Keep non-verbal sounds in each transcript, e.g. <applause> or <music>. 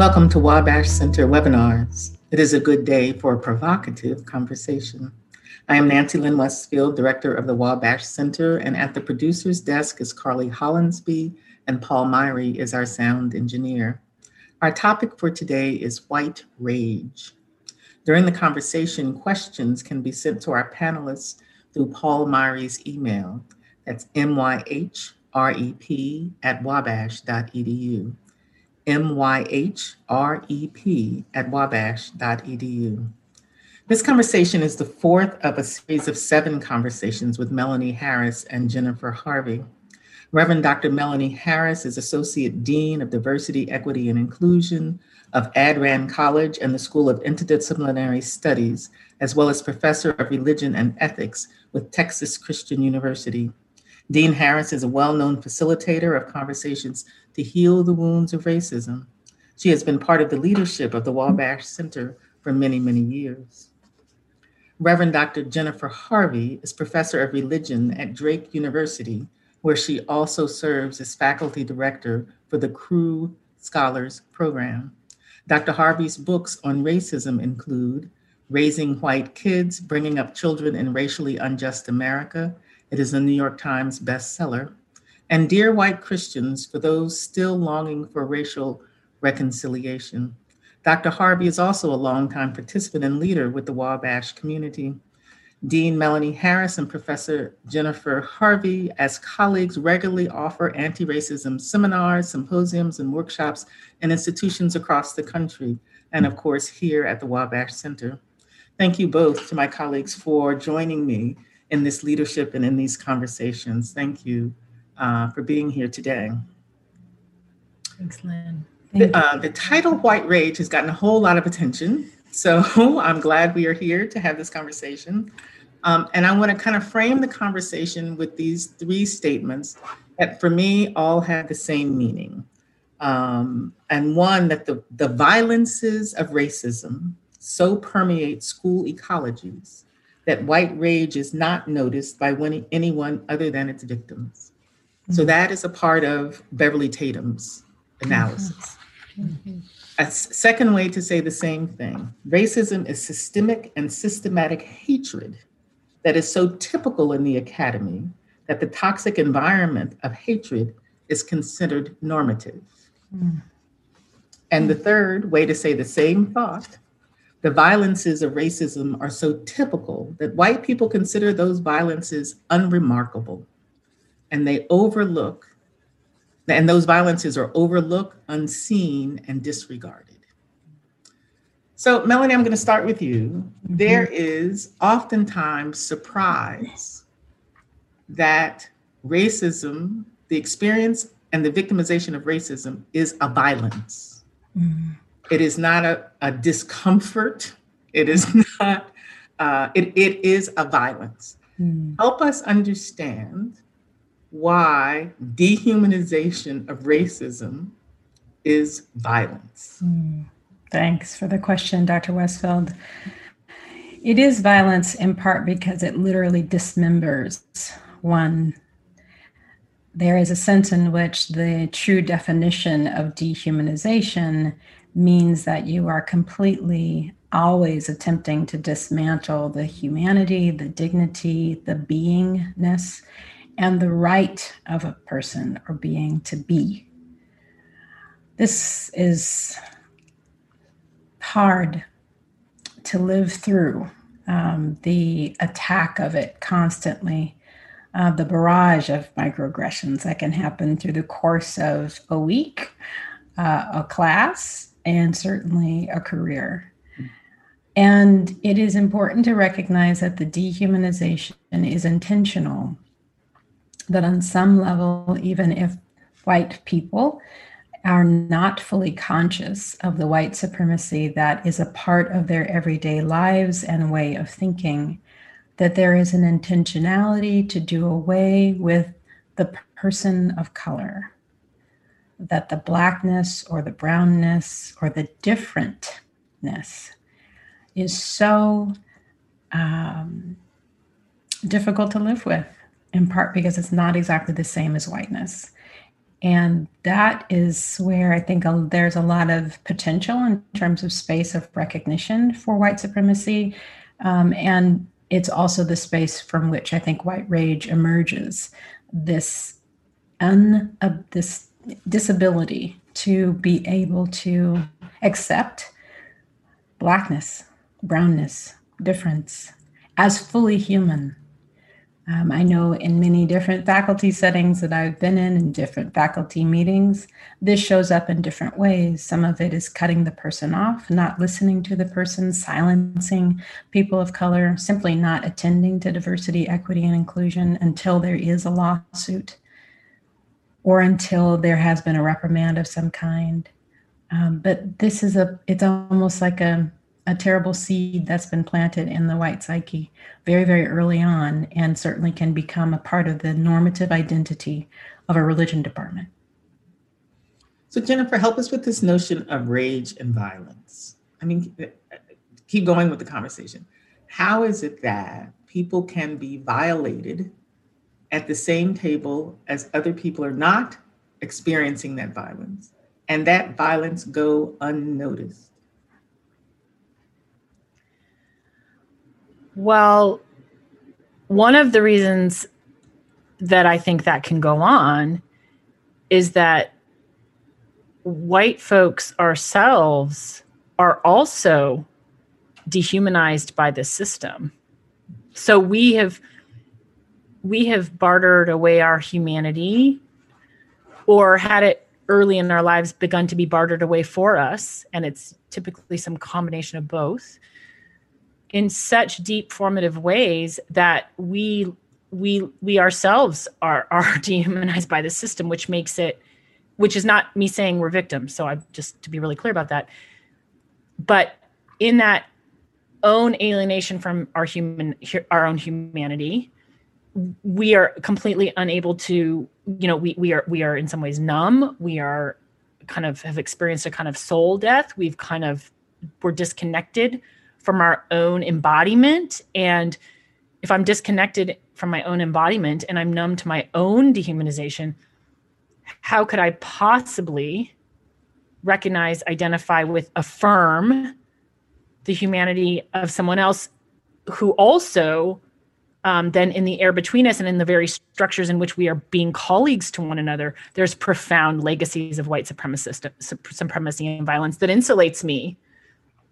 Welcome to Wabash Center webinars. It is a good day for a provocative conversation. I am Nancy Lynne Westfield, Director of the Wabash Center, and at the producer's desk is Carly Hollinsby, and Paul Myhre is our sound engineer. Our topic for today is white rage. During the conversation, questions can be sent to our panelists through Paul Myhre's email. That's myhrep at wabash.edu. myhrep at wabash.edu. This conversation is the fourth of a series of seven conversations with Melanie Harris and Jennifer Harvey. Reverend Dr. Melanie Harris is Associate Dean of Diversity, Equity, and Inclusion of AddRan College and the School of Interdisciplinary Studies, as well as Professor of Religion and Ethics with Texas Christian University. Dean Harris is a well known facilitator of conversations to heal the wounds of racism. She has been part of the leadership of the Wabash Center for many, many years. Reverend Dr. Jennifer Harvey is professor of religion at Drake University where she also serves as faculty director for the Crew Scholars Program. Dr. Harvey's books on racism include Raising White Kids, Bringing Up Children in Racially Unjust America. It is a New York Times bestseller. And Dear White Christians, for those still longing for racial reconciliation. Dr. Harvey is also a longtime participant and leader with the Wabash community. Dean Melanie Harris and Professor Jennifer Harvey, as colleagues, regularly offer anti racism seminars, symposiums, and workshops in institutions across the country, and of course, here at the Wabash Center. Thank you both to my colleagues for joining me in this leadership and in these conversations. Thank you uh, for being here today. Thanks, Lynne. Thank the, uh, the title White Rage has gotten a whole lot of attention. So <laughs> I'm glad we are here to have this conversation. Um, and I want to kind of frame the conversation with these three statements that for me all have the same meaning. Um, and one, that the, the violences of racism so permeate school ecologies that white rage is not noticed by anyone other than its victims. Mm-hmm. So that is a part of Beverly Tatum's analysis. Mm-hmm. A second way to say the same thing racism is systemic and systematic hatred that is so typical in the academy that the toxic environment of hatred is considered normative. Mm. And the third way to say the same thought the violences of racism are so typical that white people consider those violences unremarkable and they overlook, and those violences are overlooked, unseen, and disregarded. So, Melanie, I'm going to start with you. Mm-hmm. There is oftentimes surprise that racism, the experience and the victimization of racism is a violence. Mm-hmm. It is not a, a discomfort. It is <laughs> not, uh, it, it is a violence. Mm-hmm. Help us understand why dehumanization of racism is violence. Mm. Thanks for the question, Dr. Westfield. It is violence in part because it literally dismembers one. There is a sense in which the true definition of dehumanization means that you are completely always attempting to dismantle the humanity, the dignity, the beingness, and the right of a person or being to be. This is hard to live through um, the attack of it constantly, uh, the barrage of microaggressions that can happen through the course of a week, uh, a class, and certainly a career. And it is important to recognize that the dehumanization is intentional, that on some level, even if white people are not fully conscious of the white supremacy that is a part of their everyday lives and way of thinking, that there is an intentionality to do away with the person of color, that the blackness or the brownness or the differentness is so um, difficult to live with, in part because it's not exactly the same as whiteness And that is where I think there's a lot of potential in terms of space of recognition for white supremacy. Um, and it's also the space from which I think white rage emerges. This un, uh, this disability to be able to accept blackness, brownness, difference as fully human um, I know in many different faculty settings that I've been in, in different faculty meetings, this shows up in different ways. Some of it is cutting the person off, not listening to the person, silencing people of color, simply not attending to diversity, equity, and inclusion until there is a lawsuit or until there has been a reprimand of some kind. Um, but this is a, it's almost like a, a terrible seed that's been planted in the white psyche very, very early on, and certainly can become a part of the normative identity of a religion department. So, Jennifer, help us with this notion of rage and violence. I mean, uh, keep going with the conversation. How is it that people can be violated at the same table as other people are not experiencing that violence, and that violence go unnoticed? Well, one of the reasons that I think that can go on is that white folks ourselves are also dehumanized by the system. So we have we have bartered away our humanity or had it early in our lives begun to be bartered away for us and it's typically some combination of both in such deep formative ways that we we we ourselves are <laughs> are dehumanized by the system which makes it which is not me saying we're victims. So i just to be really clear about that. But in that own alienation from our human our own humanity we are completely unable to you know we we are we are in some ways numb. We are kind of have experienced a kind of soul death. We've kind of we're disconnected from our own embodiment. And if I'm disconnected from my own embodiment and I'm numb to my own dehumanization, how could I possibly recognize, identify with, affirm the humanity of someone else who also um, then in the air between us and in the very structures in which we are being colleagues to one another, there's profound legacies of white supremacist supremacy and violence that insulates me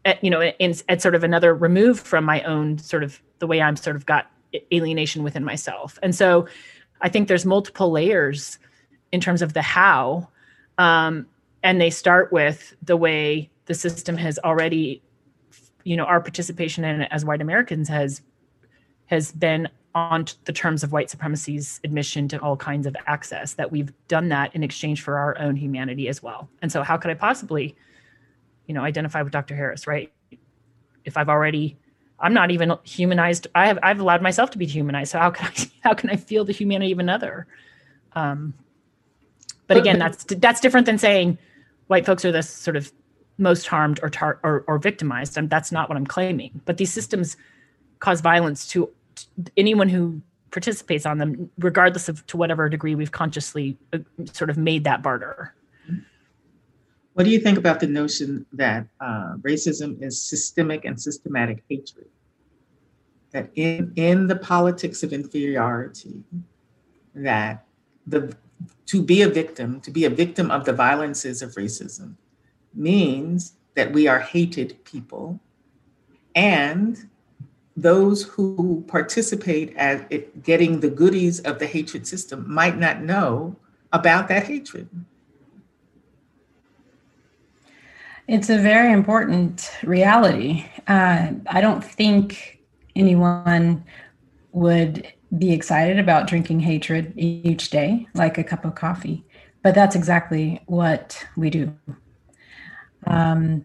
at, you know, in, at sort of another remove from my own sort of the way I'm sort of got alienation within myself. And so I think there's multiple layers in terms of the how. Um, and they start with the way the system has already, you know, our participation in it as white Americans has has been on the terms of white supremacy's admission to all kinds of access that we've done that in exchange for our own humanity as well and so how could i possibly you know identify with dr harris right? If i've already i'm not even humanized i have i've allowed myself to be humanized. So how can i <laughs> how can i feel the humanity of another? Um but again that's that's different than saying white folks are the sort of most harmed or tar- or, or victimized. And that's not what i'm claiming. But these systems cause violence to, to anyone who participates on them regardless of to whatever degree we've consciously uh, sort of made that barter what do you think about the notion that uh, racism is systemic and systematic hatred? That in, in the politics of inferiority, that the to be a victim, to be a victim of the violences of racism, means that we are hated people, and those who participate at getting the goodies of the hatred system might not know about that hatred. It's a very important reality. Uh, I don't think anyone would be excited about drinking hatred each day, like a cup of coffee, but that's exactly what we do. Um,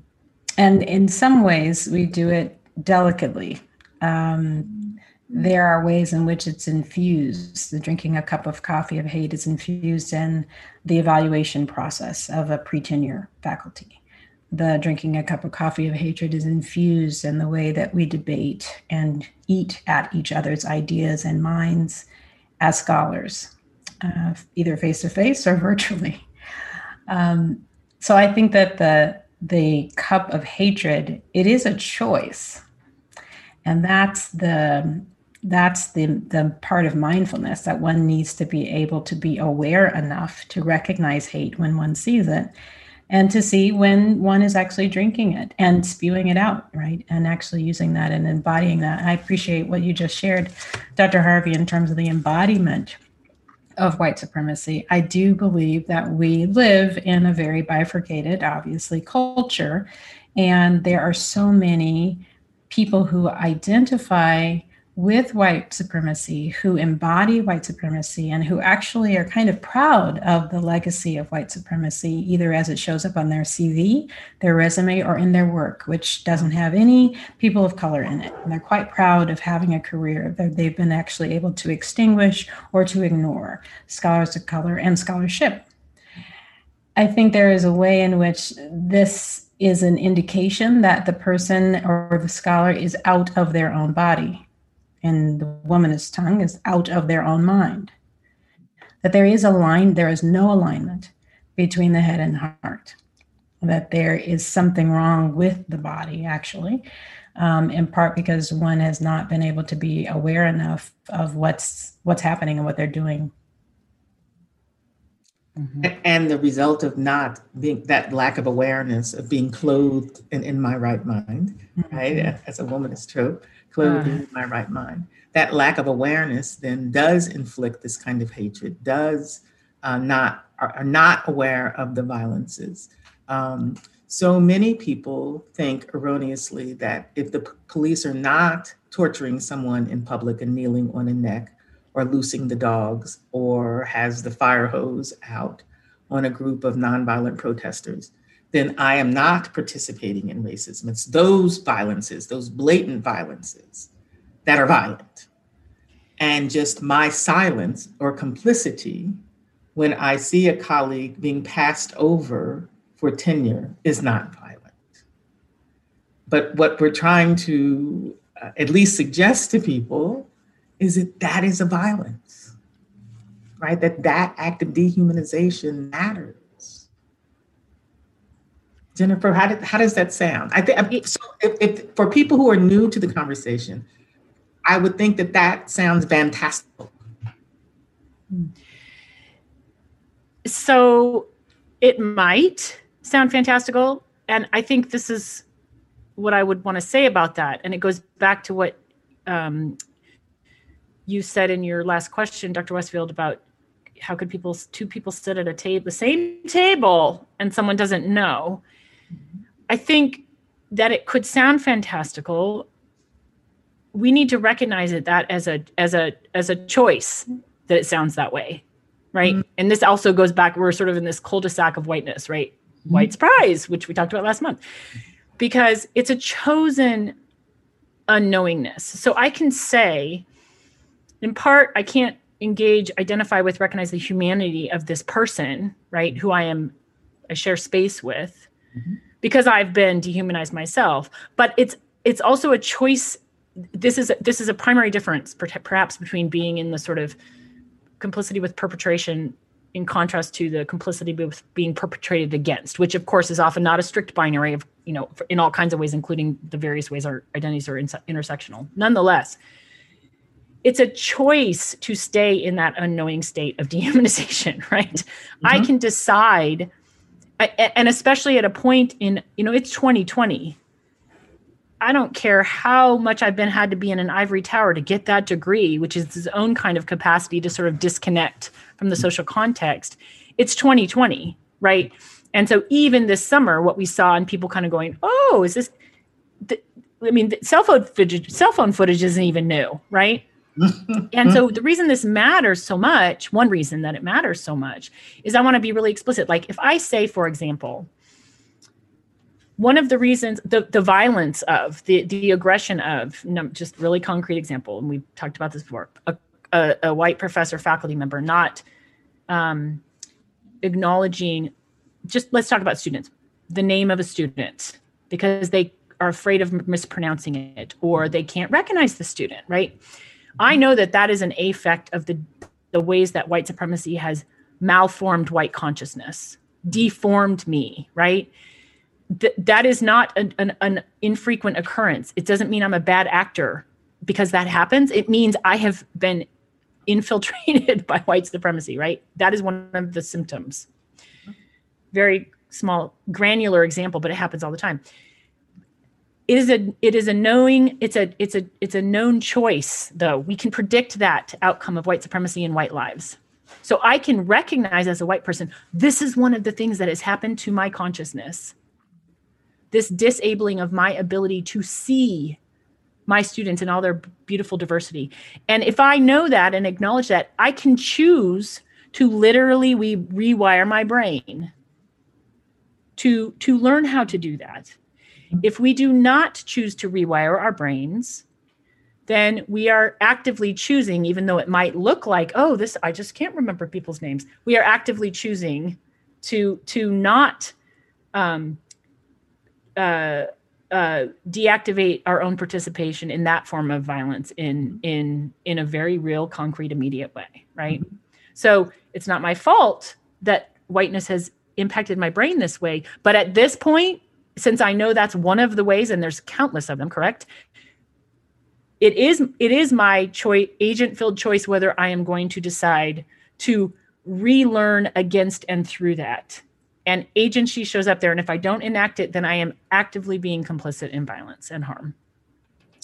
and in some ways, we do it delicately. Um, there are ways in which it's infused. The drinking a cup of coffee of hate is infused in the evaluation process of a pre tenure faculty the drinking a cup of coffee of hatred is infused in the way that we debate and eat at each other's ideas and minds as scholars. uh, either face to face or <laughs> virtually. Um, so I think that the the cup of hatred it is a choice, and that's the that's the the part of mindfulness that one needs to be able to be aware enough to recognize hate when one sees it and to see when one is actually drinking it and spewing it out, right? And actually using that and embodying that. I appreciate what you just shared, Dr. Harvey, in terms of the embodiment of white supremacy. I do believe that we live in a very bifurcated, obviously, culture. And there are so many people who identify with white supremacy, who embody white supremacy, and who actually are kind of proud of the legacy of white supremacy, either as it shows up on their CV, their resume, or in their work, which doesn't have any people of color in it. And they're quite proud of having a career that they've been actually able to extinguish or to ignore scholars of color and scholarship. I think there is a way in which this is an indication that the person or the scholar is out of their own body and the womanist tongue is out of their own mind. That there is a line, there is no alignment between the head and the heart. That there is something wrong with the body, actually, um, in part because one has not been able to be aware enough of what's what's happening and what they're doing. Mm-hmm. And the result of not being that lack of awareness of being clothed in, in my right mind, mm-hmm. right? As a womanist trope, clothed uh. in my right mind. That lack of awareness then does inflict this kind of hatred, does uh, not are, are, not aware of the violences. Um, so many people think erroneously that if the p- police are not torturing someone in public and kneeling on a neck or loosing the dogs or has the fire hose out on a group of nonviolent protesters, then I am not participating in racism. It's those violences, those blatant violences that are violent. And just my silence or complicity when I see a colleague being passed over for tenure is not violent. But what we're trying to uh, at least suggest to people is that that is a violence, right? That that act of dehumanization matters Jennifer, how, did, how does that sound? I think so if, if, for people who are new to the conversation, I would think that that sounds fantastic. So it might sound fantastical, and I think this is what I would want to say about that, and it goes back to what um, you said in your last question, Dr. Westfield, about how could people two people sit at a table the same table and someone doesn't know I think that it could sound fantastical. We need to recognize it that as a as a as a choice that it sounds that way, right? Mm-hmm. And this also goes back. We're sort of in this cul-de-sac of whiteness, right? Mm-hmm. White surprise, which we talked about last month, because it's a chosen unknowingness. So I can say, in part, I can't engage, identify with, recognize the humanity of this person, right? Who I am, I share space with. Mm-hmm because I've been dehumanized myself. But it's it's also a choice. This is this is a primary difference, perhaps, between being in the sort of complicity with perpetration in contrast to the complicity with being perpetrated against, which of course is often not a strict binary of you know in all kinds of ways, including the various ways our identities are intersectional. Nonetheless, it's a choice to stay in that unknowing state of <laughs> dehumanization, right? Mm-hmm. I can decide and especially at a point in you know it's 2020 i don't care how much i've been had to be in an ivory tower to get that degree which is its own kind of capacity to sort of disconnect from the social context it's 2020 right? And so even this summer what we saw and people kind of going oh is this i mean cell phone footage cell phone footage isn't even new right and so the reason this matters so much, one reason that it matters so much is I want to be really explicit. Like if I say, for example, one of the reasons the, the violence of the, the aggression of just really concrete example, and we've talked about this before, a, a, a white professor, faculty member, not um, acknowledging just let's talk about students, the name of a student, because they are afraid of mispronouncing it or they can't recognize the student, right? I mm-hmm. know that that is an affect of the the ways that white supremacy has malformed white consciousness, deformed me, right? Th- that is not an, an, an infrequent occurrence. It doesn't mean I'm a bad actor because that happens. It means I have been infiltrated <laughs> by white supremacy, right? That is one of the symptoms. Mm-hmm. Very small, granular example, but it happens all the time. It is a it is a knowing it's a it's a it's a known choice though. We can predict that outcome of white supremacy in white lives. So I can recognize as a white person, this is one of the things that has happened to my consciousness. This disabling of my ability to see my students and all their beautiful diversity. And if I know that and acknowledge that, I can choose to literally we rewire my brain to to learn how to do that. If we do not choose to rewire our brains, then we are actively choosing even though it might look like oh this I just can't remember people's names. We are actively choosing to to not um uh uh, deactivate our own participation in that form of violence in in in a very real concrete immediate way right mm-hmm. so it's not my fault that whiteness has impacted my brain this way but at this point since i know that's one of the ways and there's countless of them correct? It is it is my choice agent filled choice whether i am going to decide to relearn against and through that. And agency shows up there and if i don't enact it then i am actively being complicit in violence and harm.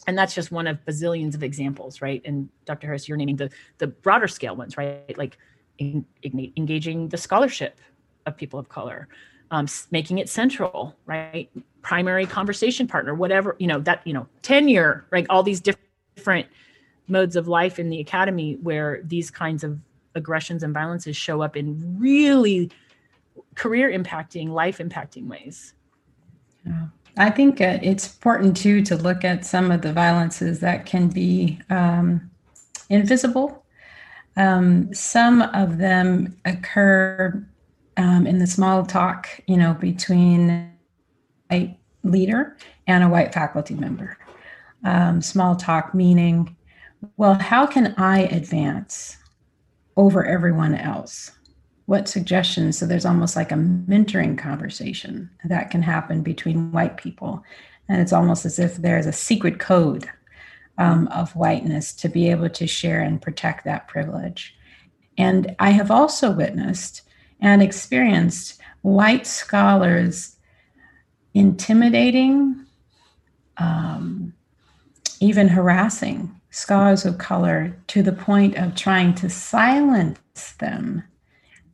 And that's just one of bazillions of examples right? And dr harris you're naming the the broader scale ones right? Like in, in, engaging the scholarship of people of color um, making it central right primary conversation partner whatever you know that you know tenure right all these different modes of life in the academy where these kinds of aggressions and violences show up in really career impacting, life impacting ways. Yeah. I think uh, it's important too to look at some of the violences that can be um, invisible. Um, some of them occur um, in the small talk, you know, between a leader and a white faculty member. Um, small talk meaning, well, how can I advance over everyone else? what suggestions so there's almost like a mentoring conversation that can happen between white people and it's almost as if there's a secret code um, of whiteness to be able to share and protect that privilege and i have also witnessed and experienced white scholars intimidating um, even harassing scholars of color to the point of trying to silence them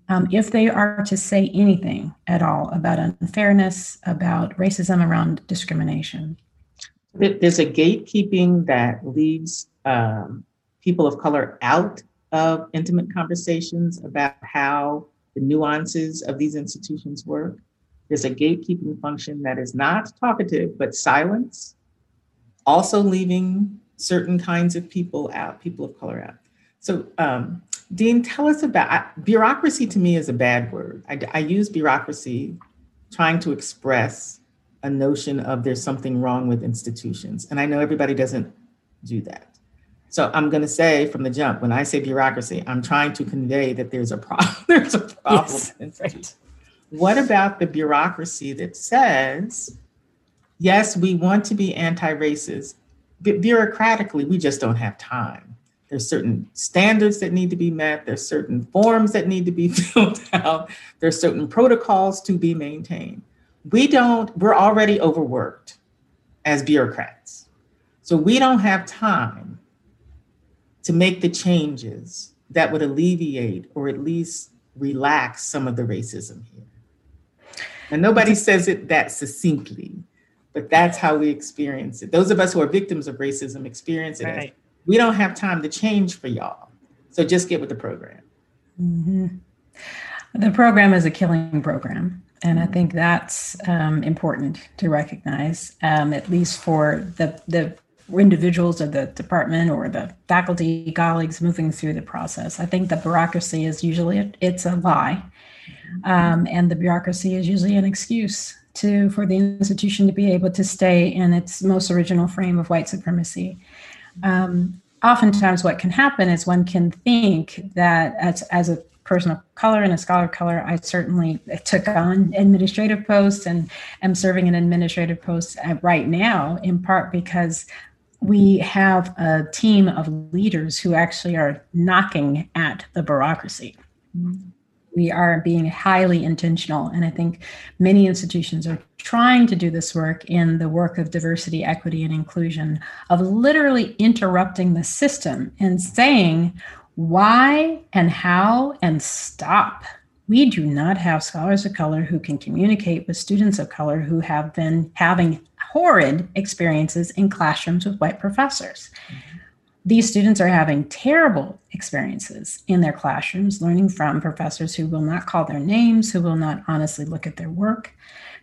um, if they are to say anything at all about unfairness, about racism, around discrimination. There's a gatekeeping that leaves um, people of color out of intimate conversations about how the nuances of these institutions work. There's a gatekeeping function that is not talkative, but silence, also leaving certain kinds of people out, people of color out. So, um, Dean, tell us about bureaucracy. To me, is a bad word. I, I use bureaucracy trying to express a notion of there's something wrong with institutions, and I know everybody doesn't do that. So I'm going to say from the jump, when I say bureaucracy, I'm trying to convey that there's a problem. <laughs> there's a problem. Yes, right. What about the bureaucracy that says, yes, we want to be anti-racist, but bureaucratically, we just don't have time. There's certain standards that need to be met. There's certain forms that need to be <laughs> filled out. There's certain protocols to be maintained. We don't, we're already overworked as bureaucrats. So we don't have time to make the changes that would alleviate or at least relax some of the racism here. And nobody says it that succinctly, but that's how we experience it. Those of us who are victims of racism experience it right. as we don't have time to change for y'all. So just get with the program. Mm-hmm. The program is a killing program. And I think that's um, important to recognize, um, at least for the, the individuals of the department or the faculty colleagues moving through the process. I think the bureaucracy is usually a, it's a lie, um, and the bureaucracy is usually an excuse to for the institution to be able to stay in its most original frame of white supremacy. Um, oftentimes what can happen is one can think that as, as a person of color and a scholar of color, I certainly took on administrative posts and am serving an administrative post right now, in part because we have a team of leaders who actually are knocking at the bureaucracy. We are being highly intentional. And I think many institutions are trying to do this work in the work of diversity, equity, and inclusion, of literally interrupting the system and saying why and how and stop. We do not have scholars of color who can communicate with students of color who have been having horrid experiences in classrooms with white professors. These students are having terrible experiences in their classrooms, learning from professors who will not call their names, who will not honestly look at their work,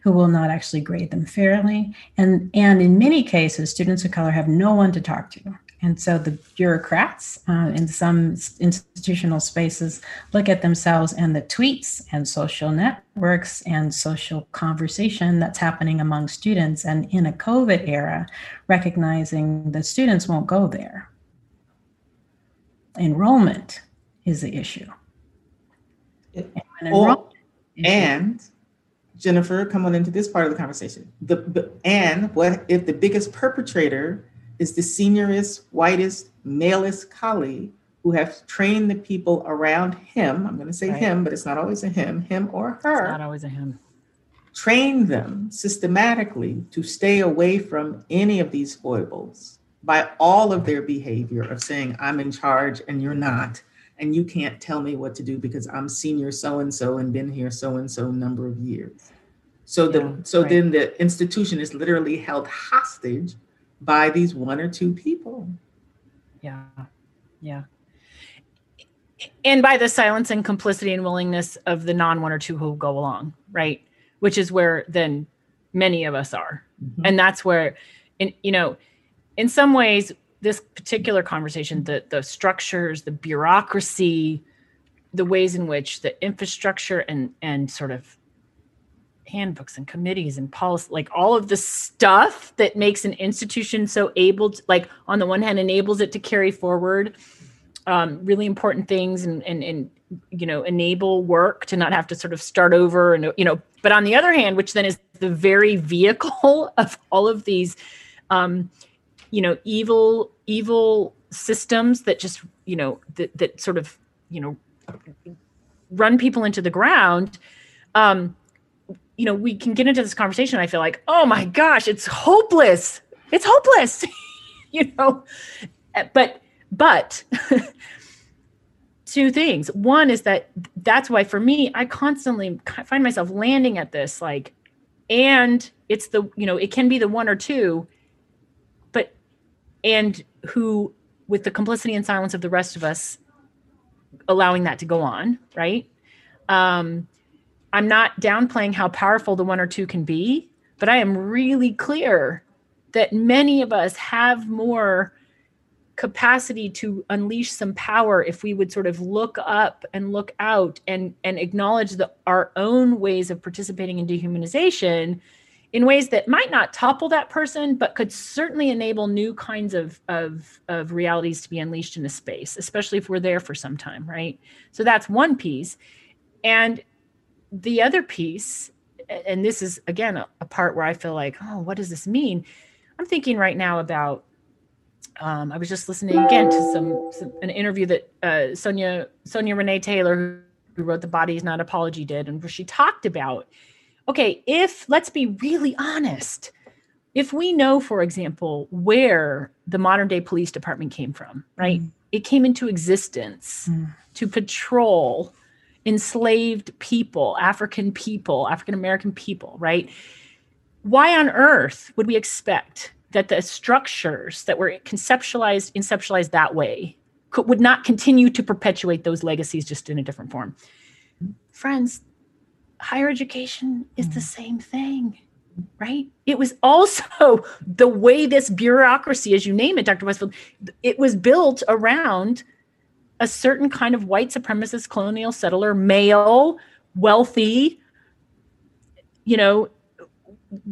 who will not actually grade them fairly. And, and in many cases, students of color have no one to talk to. And so the bureaucrats uh, in some institutional spaces look at themselves and the tweets and social networks and social conversation that's happening among students. And in a COVID era, recognizing that students won't go there. Enrollment is the issue. And, oh, and Jennifer, come on into this part of the conversation. The, and what if the biggest perpetrator is the seniorest, whitest, malest colleague who have trained the people around him. I'm going to say right. him, but it's not always a him, him or her. It's not always a him. Train them systematically to stay away from any of these foibles by all of their behavior of saying, I'm in charge and you're not. And you can't tell me what to do because I'm senior so and so and been here so and so number of years. So the yeah, so right. then the institution is literally held hostage by these one or two people. Yeah. Yeah. And by the silence and complicity and willingness of the non one or two who go along, right? Which is where then many of us are. Mm-hmm. And that's where, in, you know, in some ways, this particular conversation, the the structures, the bureaucracy, the ways in which the infrastructure and and sort of handbooks and committees and policy like all of the stuff that makes an institution so able to like on the one hand enables it to carry forward um, really important things and, and and you know enable work to not have to sort of start over and you know but on the other hand which then is the very vehicle <laughs> of all of these um, you know evil evil systems that just you know that, that sort of you know run people into the ground um, you know, we can get into this conversation. I feel like, oh my gosh, it's hopeless. It's hopeless. <laughs> you know, but, but two things. One is that that's why for me, I constantly find myself landing at this like, and it's the, you know, it can be the one or two, but, and who, with the complicity and silence of the rest of us, allowing that to go on, right? Um, I'm not downplaying how powerful the one or two can be, but I am really clear that many of us have more capacity to unleash some power if we would sort of look up and look out and and acknowledge the, our own ways of participating in dehumanization in ways that might not topple that person but could certainly enable new kinds of of of realities to be unleashed in a space especially if we're there for some time right so that's one piece and the other piece, and this is again a, a, part where I feel like, oh, what does this mean? I'm thinking right now about. Um, I was just listening again to some, some an interview that uh, Sonia Sonya Renee Taylor, who, who wrote "The Body Is Not Apology," did, and where she talked about, okay, if let's be really honest, if we know, for example, where the modern day police department came from, right? Mm. It came into existence mm. to patrol enslaved people, African people, African American people, right? Why on earth would we expect that the structures that were conceptualized, conceptualized that way could, would not continue to perpetuate those legacies just in a different form? Friends, higher education is the mm. same thing right? It was also <laughs> the way this bureaucracy, as you name it, Dr. Westfield, it was built around a certain kind of white supremacist colonial settler, male, wealthy, you know,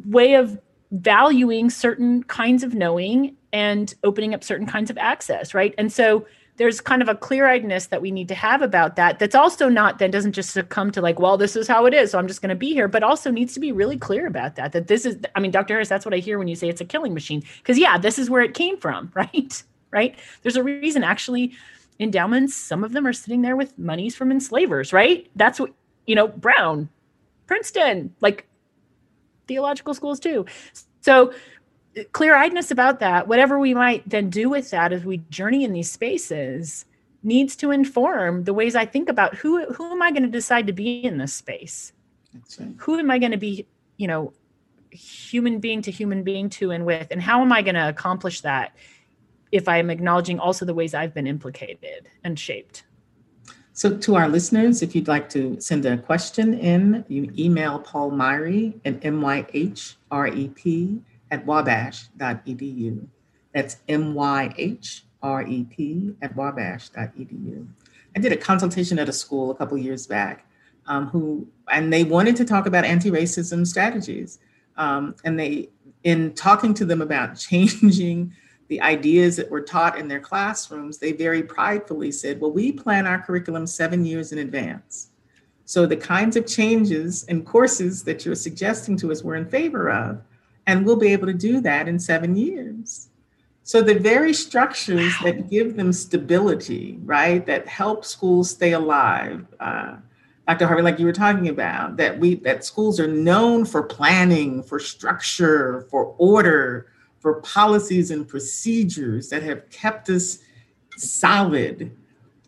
way of valuing certain kinds of knowing and opening up certain kinds of access, right? And so there's kind of a clear-eyedness that we need to have about that that's also not then doesn't just succumb to like well this is how it is so i'm just going to be here but also needs to be really clear about that that this is i mean dr harris that's what i hear when you say it's a killing machine because yeah this is where it came from <laughs> right? Right? There's a reason actually endowments some of them are sitting there with monies from enslavers right? That's what you know brown princeton like theological schools too. So clear-eyedness about that whatever we might then do with that as we journey in these spaces needs to inform the ways i think about who who am i going to decide to be in this space? Right. who am i going to be you know human being to human being to and with and how am i going to accomplish that if i am acknowledging also the ways i've been implicated and shaped so to our listeners if you'd like to send a question in you email paul myhrep at m-y-h-r-e-p at wabash.edu. That's M Y H R E P at wabash.edu. I did a consultation at a school a couple years back um, who, and they wanted to talk about anti racism strategies. Um, and they, in talking to them about <laughs> changing the ideas that were taught in their classrooms, they very pridefully said, Well, we plan our curriculum seven years in advance. So the kinds of changes and courses that you're suggesting to us we're in favor of and we'll be able to do that in seven years. So the very structures wow. that give them stability, right, that help schools stay alive, uh, Dr. Harvey, like you were talking about, that we that schools are known for planning, for structure, for order, for policies and procedures that have kept us solid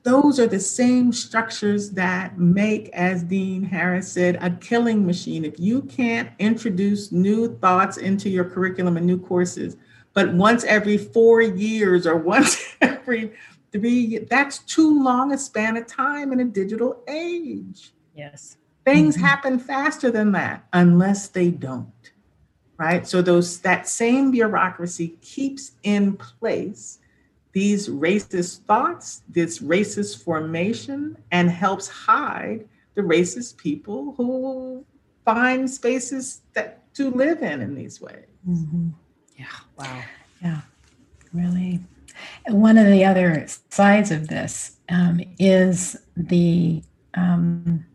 those are the same structures that make, as Dean Harris said, a killing machine. If you can't introduce new thoughts into your curriculum and new courses, but once every four years or <laughs> once every three, that's too long a span of time in a digital age. Yes. Things mm-hmm. happen faster than that unless they don't. Right? So those that same bureaucracy keeps in place these racist thoughts, this racist formation, and helps hide the racist people who find spaces that to live in in these ways. Mm-hmm. Yeah. Wow. Yeah. Really. One of the other sides of this um, is the um,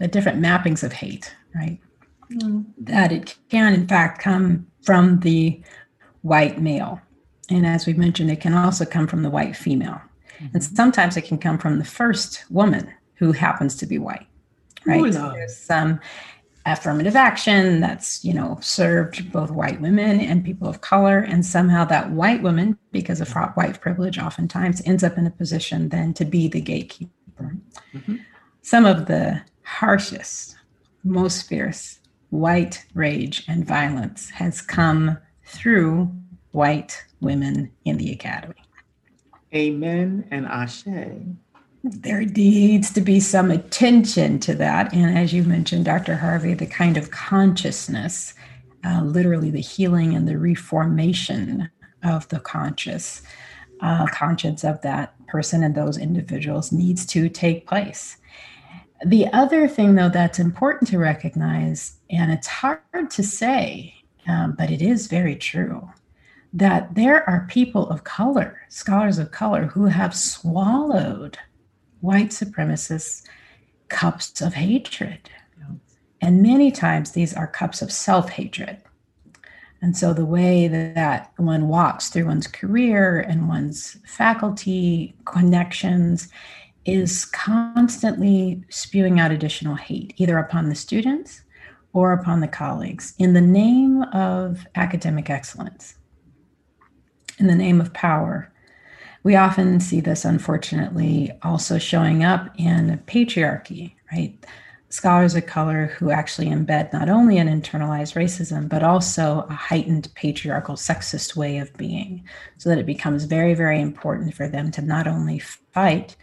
the different mappings of hate, right? That it can, in fact, come from the white male and as we mentioned, it can also come from the white female. Mm-hmm. And sometimes it can come from the first woman who happens to be white, right? Ooh, no. There's some affirmative action that's, you know, served both white women and people of color. And somehow that white woman, because of white privilege, oftentimes ends up in a position then to be the gatekeeper. Mm-hmm. Some of the harshest, most fierce white rage and violence has come through white women in the academy. Amen and ashe. There needs to be some attention to that. And as you mentioned, Dr. Harvey, the kind of consciousness, uh, literally the healing and the reformation of the conscious uh, conscience of that person and those individuals needs to take place. The other thing, though, that's important to recognize, and it's hard to say, um, but it is very true, that there are people of color, scholars of color, who have swallowed white supremacists' cups of hatred. And many times these are cups of self hatred. And so the way that one walks through one's career and one's faculty connections is constantly spewing out additional hate, either upon the students or upon the colleagues, in the name of academic excellence in the name of power. We often see this, unfortunately, also showing up in patriarchy, right? Scholars of color who actually embed not only an internalized racism, but also a heightened patriarchal sexist way of being, so that it becomes very, very important for them to not only fight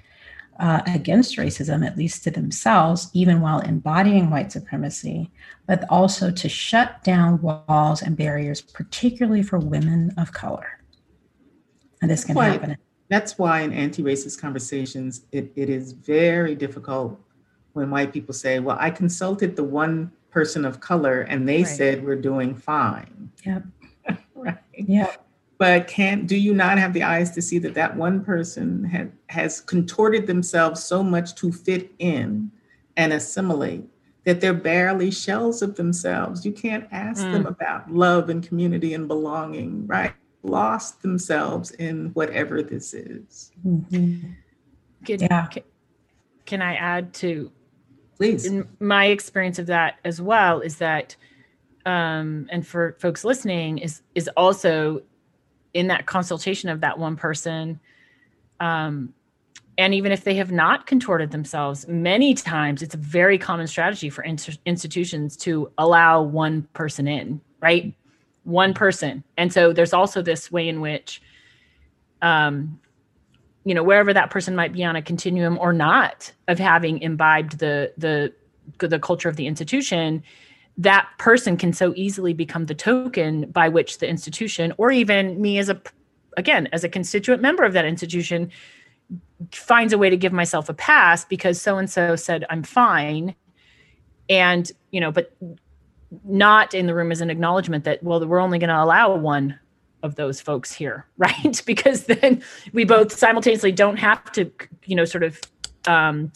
uh, against racism, at least to themselves, even while embodying white supremacy, but also to shut down walls and barriers, particularly for women of color and this can why, happen. That's why in anti-racist conversations, it, it is very difficult when white people say, well, I consulted the one person of color and they right. said we're doing fine. Yep. <laughs> right. Yep. But can't do you not have the eyes to see that that one person had, has contorted themselves so much to fit in and assimilate that they're barely shells of themselves you can't ask mm. them about love and community and belonging right lost themselves in whatever this is mm-hmm. can, yeah. can, can i add to please in my experience of that as well is that um, and for folks listening is is also in that consultation of that one person um, and even if they have not contorted themselves many times it's a very common strategy for institutions to allow one person in right? One person. And so there's also this way in which um you know wherever that person might be on a continuum or not of having imbibed the the the culture of the institution that person can so easily become the token by which the institution or even me as a again as a constituent member of that institution finds a way to give myself a pass because so and so said i'm fine. And you know but not in the room as an acknowledgement that well we're only going to allow one of those folks here <laughs> right? Because then we both simultaneously don't have to you know sort of um,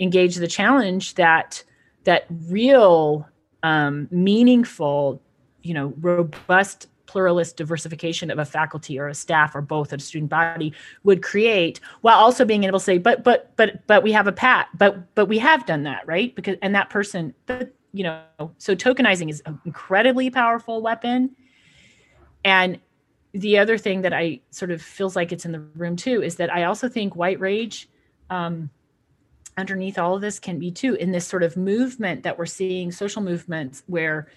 engage the challenge that that real um, meaningful, you know, robust pluralist diversification of a faculty or a staff or both a student body would create while also being able to say but but but but we have a pat but but we have done that right? Because and that person but you know so tokenizing is an incredibly powerful weapon. And the other thing that i sort of feels like it's in the room too is that i also think white rage um, underneath all of this can be too in this sort of movement that we're seeing social movements where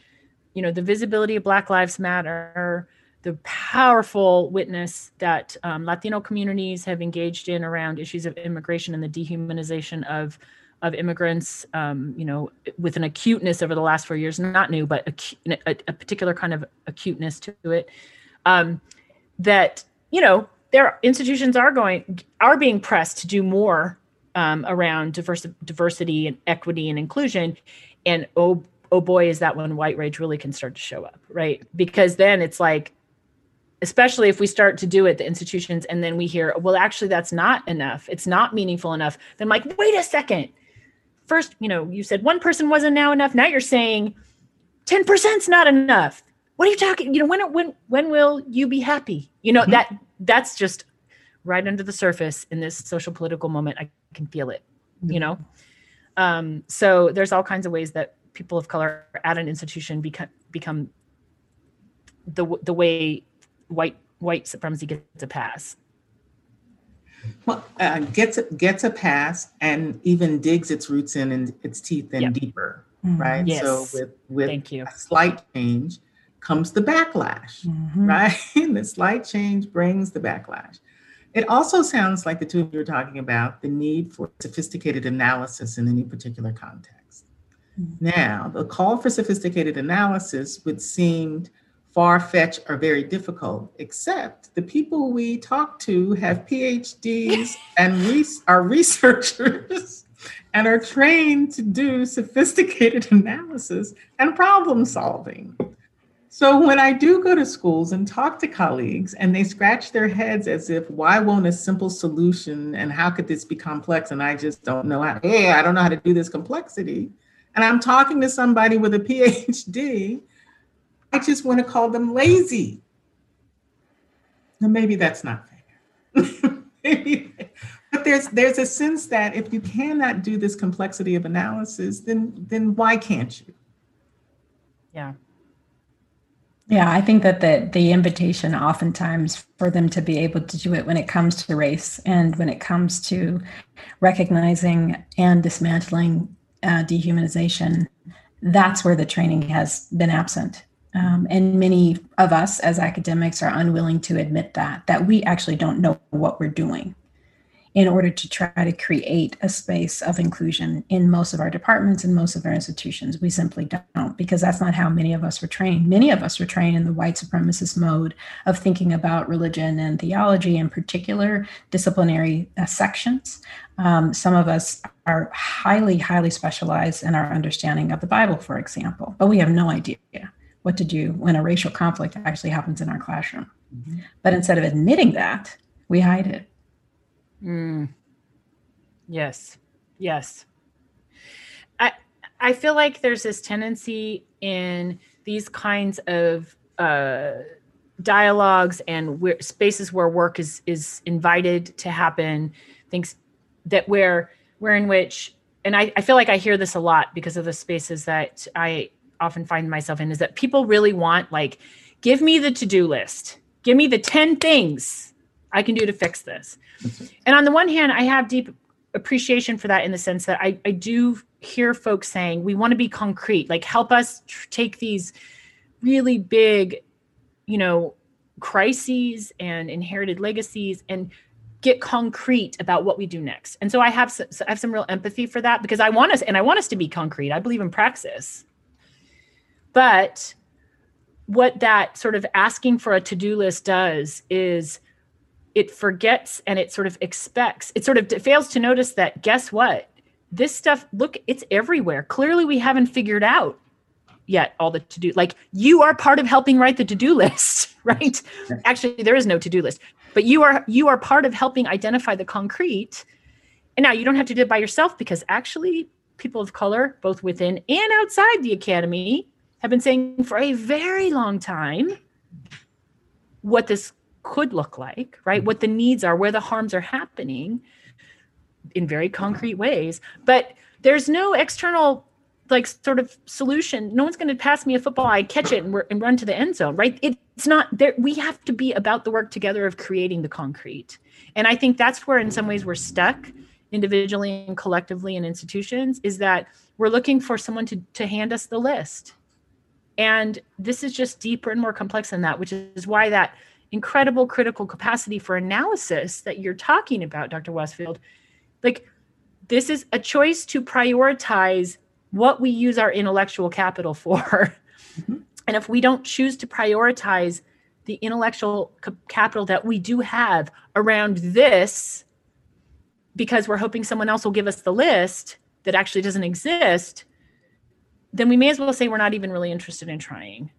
you know the visibility of black lives matter the powerful witness that um, latino communities have engaged in around issues of immigration and the dehumanization of of immigrants um, you know with an acuteness over the last four years not new but a, a, a particular kind of acuteness to it um, that you know their institutions are going are being pressed to do more um, around diversi- diversity and equity and inclusion. And oh, oh boy, is that when white rage really can start to show up, right? Because then it's like, especially if we start to do it, the institutions, and then we hear, well, actually, that's not enough. It's not meaningful enough. Then I'm like, wait a second. First, you know, you said one person wasn't now enough. Now you're saying 10% is not enough. What are you talking? You know, when when when will you be happy? You know, mm-hmm. that that's just right under the surface in this social political moment. I can feel it, mm-hmm. you know? Um, so there's all kinds of ways that people of color at an institution become, become the, the way white, white supremacy gets a pass. Well, uh, gets a, gets a pass and even digs its roots in and its teeth in yep. deeper, mm-hmm. right? Yes. So with with Thank you. a slight change comes the backlash, mm-hmm. right? <laughs> the slight change brings the backlash. It also sounds like the two of you are talking about the need for sophisticated analysis in any particular context. Mm-hmm. Now, the call for sophisticated analysis would seem far fetched or very difficult, except the people we talk to have PhDs <laughs> and re- are researchers <laughs> and are trained to do sophisticated <laughs> analysis and problem solving. So when I do go to schools and talk to colleagues and they scratch their heads as if, why won't a simple solution and how could this be complex? And I just don't know how, hey, I don't know how to do this complexity. And I'm talking to somebody with a <laughs> PhD, I just want to call them lazy. Now, maybe that's not fair. <laughs> maybe, but there's there's a sense that if you cannot do this complexity of analysis, then then why can't you? Yeah. Yeah, I think that the the invitation oftentimes for them to be able to do it when it comes to race and when it comes to recognizing and dismantling uh, dehumanization, that's where the training has been absent. Um, and many of us as academics are unwilling to admit that that we actually don't know what we're doing in order to try to create a space of inclusion in most of our departments and most of our institutions. We simply don't, because that's not how many of us were trained. Many of us were trained in the white supremacist mode of thinking about religion and theology, in particular disciplinary uh, sections. Um, some of us are highly, highly specialized in our understanding of the Bible, for example, but we have no idea what to do when a racial conflict actually happens in our classroom. Mhm. But instead of admitting that, we hide it. Mm. Yes. Yes. I I feel like there's this tendency in these kinds of uh, dialogues and where, spaces where work is is invited to happen. Things that where where in which and I, I feel like I hear this a lot because of the spaces that I often find myself in is that people really want like give me the to-do list give me the 10 things i can do to fix this. And on the one hand i have deep appreciation for that in the sense that i, I do hear folks saying we want to be concrete like help us tr- take these really big you know crises and inherited legacies and get concrete about what we do next. And so i have i have some real empathy for that because i want us and i want us to be concrete. I believe in praxis. But what that sort of asking for a to-do list does is it forgets and it sort of expects it sort of fails to notice that guess what? This stuff look it's everywhere. Clearly we haven't figured out yet all the to do like you are part of helping write the to-do <laughs> list right? Actually there is no to-do list but you are you are part of helping identify the concrete. And now you don't have to do it by yourself because actually people of color both within and outside the academy have been saying for a very long time what this could look like, right? Mm-hmm. What the needs are, where the harms are happening in very concrete ways. But there's no external like sort of solution. No one's going to pass me a football. I catch it and, we're, and run to the end zone, right? It's not there. We have to be about the work together of creating the concrete. And I think that's where, in some ways, we're stuck individually and collectively in institutions is that we're looking for someone to, to hand us the list. And this is just deeper and more complex than that, which is why that incredible critical capacity for analysis that you're talking about, Dr. Westfield, like this is a choice to prioritize what we use our intellectual capital for. Mm-hmm. And if we don't choose to prioritize the intellectual cap- capital that we do have around this, because we're hoping someone else will give us the list that actually doesn't exist, then we may as well say we're not even really interested in trying.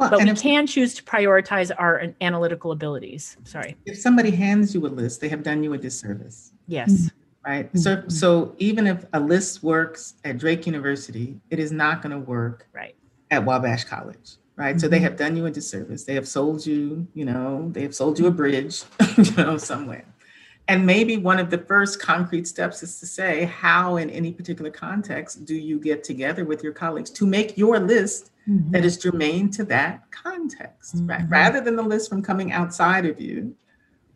Well, But and we if, can choose to prioritize our analytical abilities. Sorry. if somebody hands you a list, they have done you a disservice, Yes. right? So, Mhm. so even if a list works at Drake University, it is not going to work Right. at Wabash College, right? So they Mhm. have done you a disservice. They have sold you, you know, they have sold you a bridge, <laughs> you know, somewhere. And maybe one of the first concrete steps is to say, how in any particular context do you get together with your colleagues to make your list Mhm. that is germane to that context, right? Mhm. Rather than the list from coming outside of you,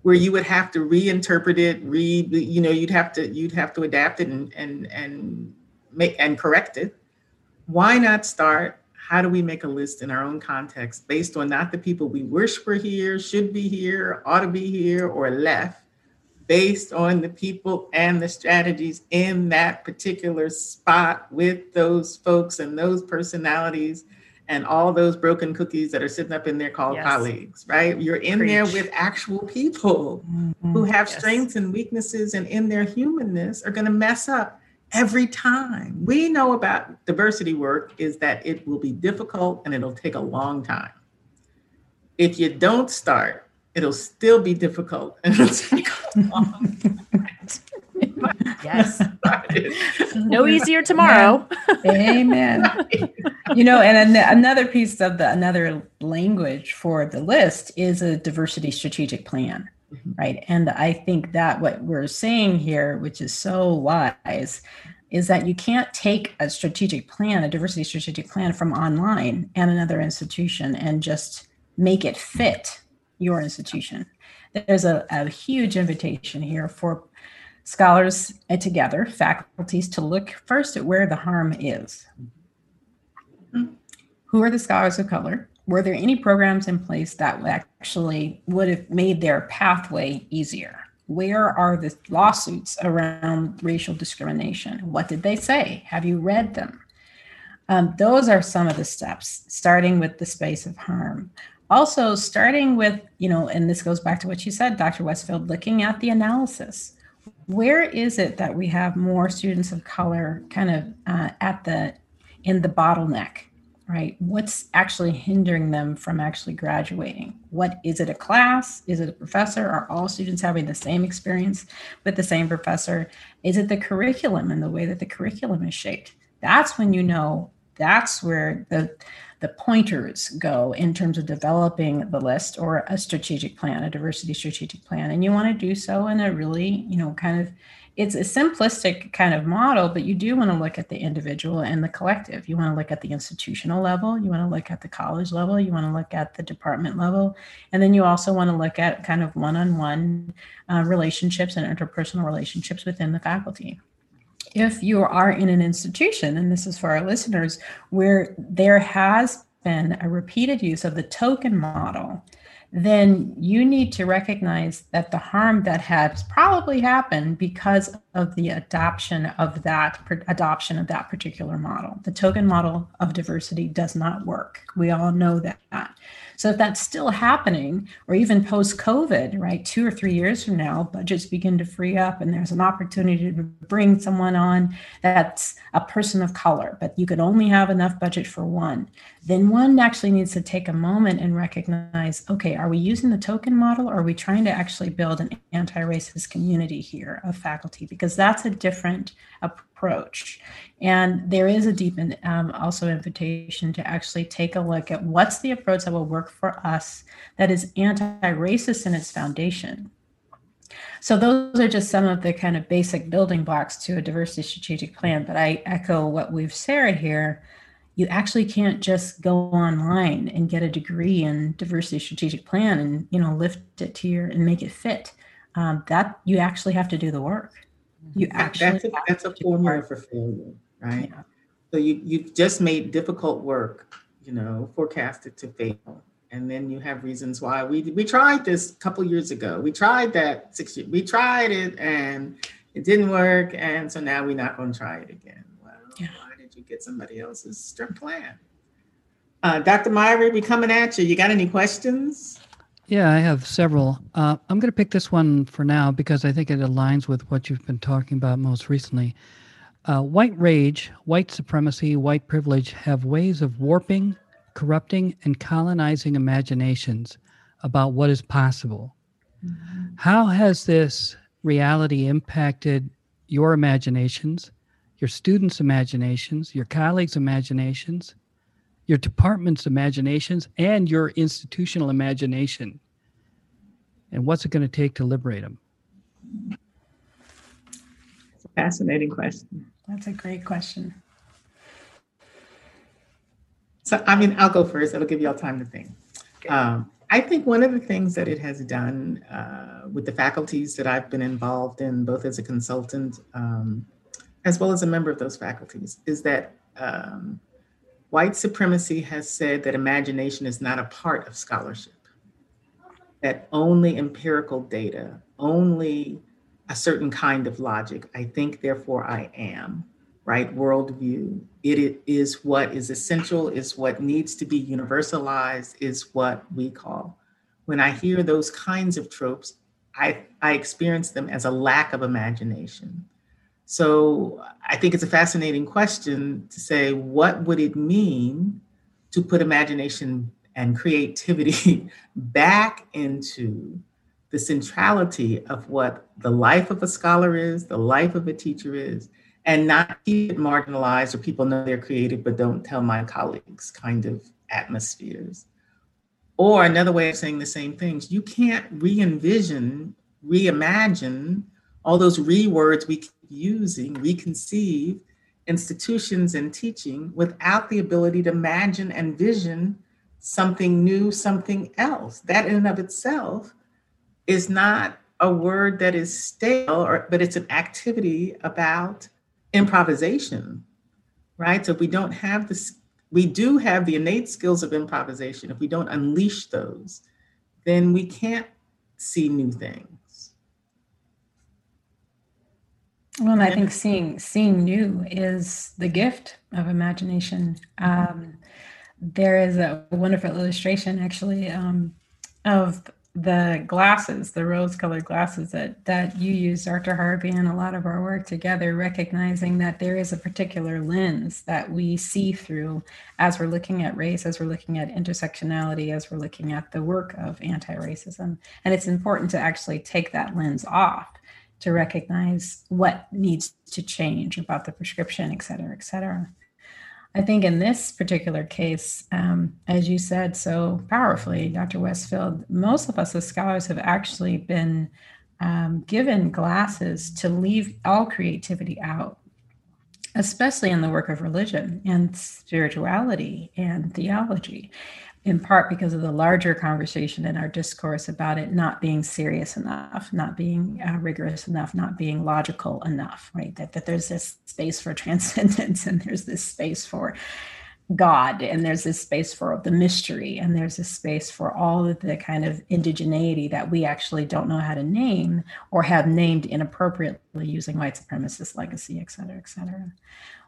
where you would have to reinterpret it, read, you know, you'd have to you'd have to adapt it and and and make and correct it. Why not start? How do we make a list in our own context based on not the people we wish were here, should be here, ought to be here, or left, based on the people and the strategies in that particular spot with those folks and those personalities and all those broken cookies that are sitting up in there called Yes. colleagues, right? You're in there with actual people Mhm. who have Yes. strengths and weaknesses and in their humanness are going to mess up every time. We know about diversity work is that it will be difficult and it'll take a long time. If you don't start, it'll still be difficult and <laughs> it'll take a long time. <laughs> Yes. No easier tomorrow. Amen. you know, and an- another piece of the another language for the list is a diversity strategic plan, Mhm. right? And I think that what we're saying here, which is so wise, is that you can't take a strategic plan, a diversity strategic plan from online and another institution and just make it fit your institution. There's a, a huge invitation here for scholars together, faculties to look first at where the harm is. Who are the scholars of color? Were there any programs in place that actually would have made their pathway easier? Where are the lawsuits around racial discrimination? What did they say? Have you read them? Um, those are some of the steps, starting with the space of harm. Also, starting with, you know, and this goes back to what you said, Dr. Westfield, looking at the analysis where is it that we have more students of color kind of uh, at the in the bottleneck right? What's actually hindering them from actually graduating? What is it a class? Is it a professor? Are all students having the same experience with the same professor? Is it the curriculum and the way that the curriculum is shaped? That's when you know that's where the the pointers go in terms of developing the list or a strategic plan, a diversity strategic plan. And you want to do so in a really, you know, kind of it's a simplistic kind of model, but you do want to look at the individual and the collective. You want to look at the institutional level, you want to look at the college level, you want to look at the department level, and then you also want to look at kind of one on one relationships and interpersonal relationships within the faculty. If you are in an institution, and this is for our listeners, where there has been a repeated use of the token model, then you need to recognize that the harm that has probably happened because of the adoption of that adoption of that particular model. The token model of diversity does not work. We all know that. So if that's still happening, or even post COVID, right, two or three years from now, budgets begin to free up and there's an opportunity to bring someone on that's a person of color, but you could only have enough budget for one, then one actually needs to take a moment and recognize okay, are we using the token model or are we trying to actually build an anti racist community here of faculty? Because that's a different approach. And there is a deep um, also invitation to actually take a look at what's the approach that will work for us that is anti-racist in its foundation. So those are just some of the kind of basic building blocks to a diversity strategic plan. But I echo what we've said here. You actually can't just go online and get a degree in diversity strategic plan and you know lift it to your and make it fit. Um, that you actually have to do the work. You actually that's a, that's a formula for failure, right? Yeah. So you you just made difficult work, you know, forecasted to fail, and then you have reasons why we we tried this a couple years ago. We tried that six years. We tried it and it didn't work, and so now we're not going to try it again. Well, yeah. why did you get somebody else's strip plan? Uh, Dr. Myhre, we coming at you. You got any questions? Yeah, I have several. Uh, I'm going to pick this one for now because I think it aligns with what you've been talking about most recently. Uh, white rage, white supremacy, white privilege have ways of warping, corrupting, and colonizing imaginations about what is possible. Mm-hmm. How has this reality impacted your imaginations, your students' imaginations, your colleagues' imaginations, your department's imaginations and your institutional imagination? And what's it going to take to liberate them? It's a fascinating question. That's a great question. So, I mean, I'll go first. It'll give you all time to think. Um, I think one of the things that it has done uh, with the faculties that I've been involved in, both as a consultant um, as well as a member of those faculties, is that um, white supremacy has said that imagination is not a part of scholarship, that only empirical data, only a certain kind of logic, I think, therefore I am, right? Worldview. It is what is essential, is what needs to be universalized, is what we call. When I hear those kinds of tropes, I, I experience them as a lack of imagination. So I think it's a fascinating question to say what would it mean to put imagination and creativity <laughs> back into the centrality of what the life of a scholar is, the life of a teacher is, and not keep it marginalized or people know they're creative but don't tell my colleagues kind of atmospheres. Or another way of saying the same things, you can't re envision, reimagine all those re words we using, we conceive institutions and teaching without the ability to imagine and vision something new, something else. That in and of itself is not a word that is stale, or, but it's an activity about improvisation, right? So if we don't have this, we do have the innate skills of improvisation. If we don't unleash those, then we can't see new things. Well, I think seeing seeing new is the gift of imagination. Um, there is a wonderful illustration, actually, um, of the glasses, the rose-colored glasses that that you use, Dr. Harvey, and a lot of our work together, recognizing that there is a particular lens that we see through as we're looking at race, as we're looking at intersectionality, as we're looking at the work of anti-racism, and it's important to actually take that lens off to recognize what needs to change about the prescription, et cetera, et cetera. I think in this particular case, um, as you said so powerfully, Dr. Westfield, most of us as scholars have actually been um, given glasses to leave all creativity out, especially in the work of religion and spirituality and theology in part because of the larger conversation in our discourse about it not being serious enough, not being uh, rigorous enough, not being logical enough, right? That, that there's this space for <laughs> transcendence and there's this space for God and there's this space for the mystery and there's this space for all of the kind of indigeneity that we actually don't know how to name or have named inappropriately using white supremacist legacy, et cetera, et cetera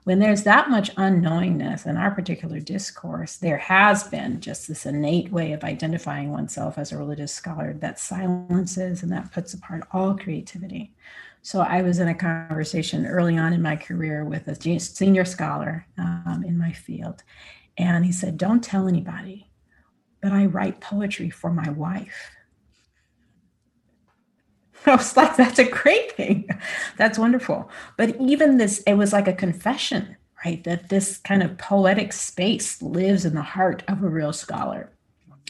when there's that much unknowingness in our particular discourse, there has been just this innate way of identifying oneself as a religious scholar that silences and that puts apart all creativity. So I was in a conversation early on in my career with a senior scholar um, in my field, and he said, "Don't tell anybody, but I write poetry for my wife." <laughs> I was like, that's a great thing. That's wonderful. But even this, it was like a confession, right? That this kind of poetic space lives in the heart of a real scholar.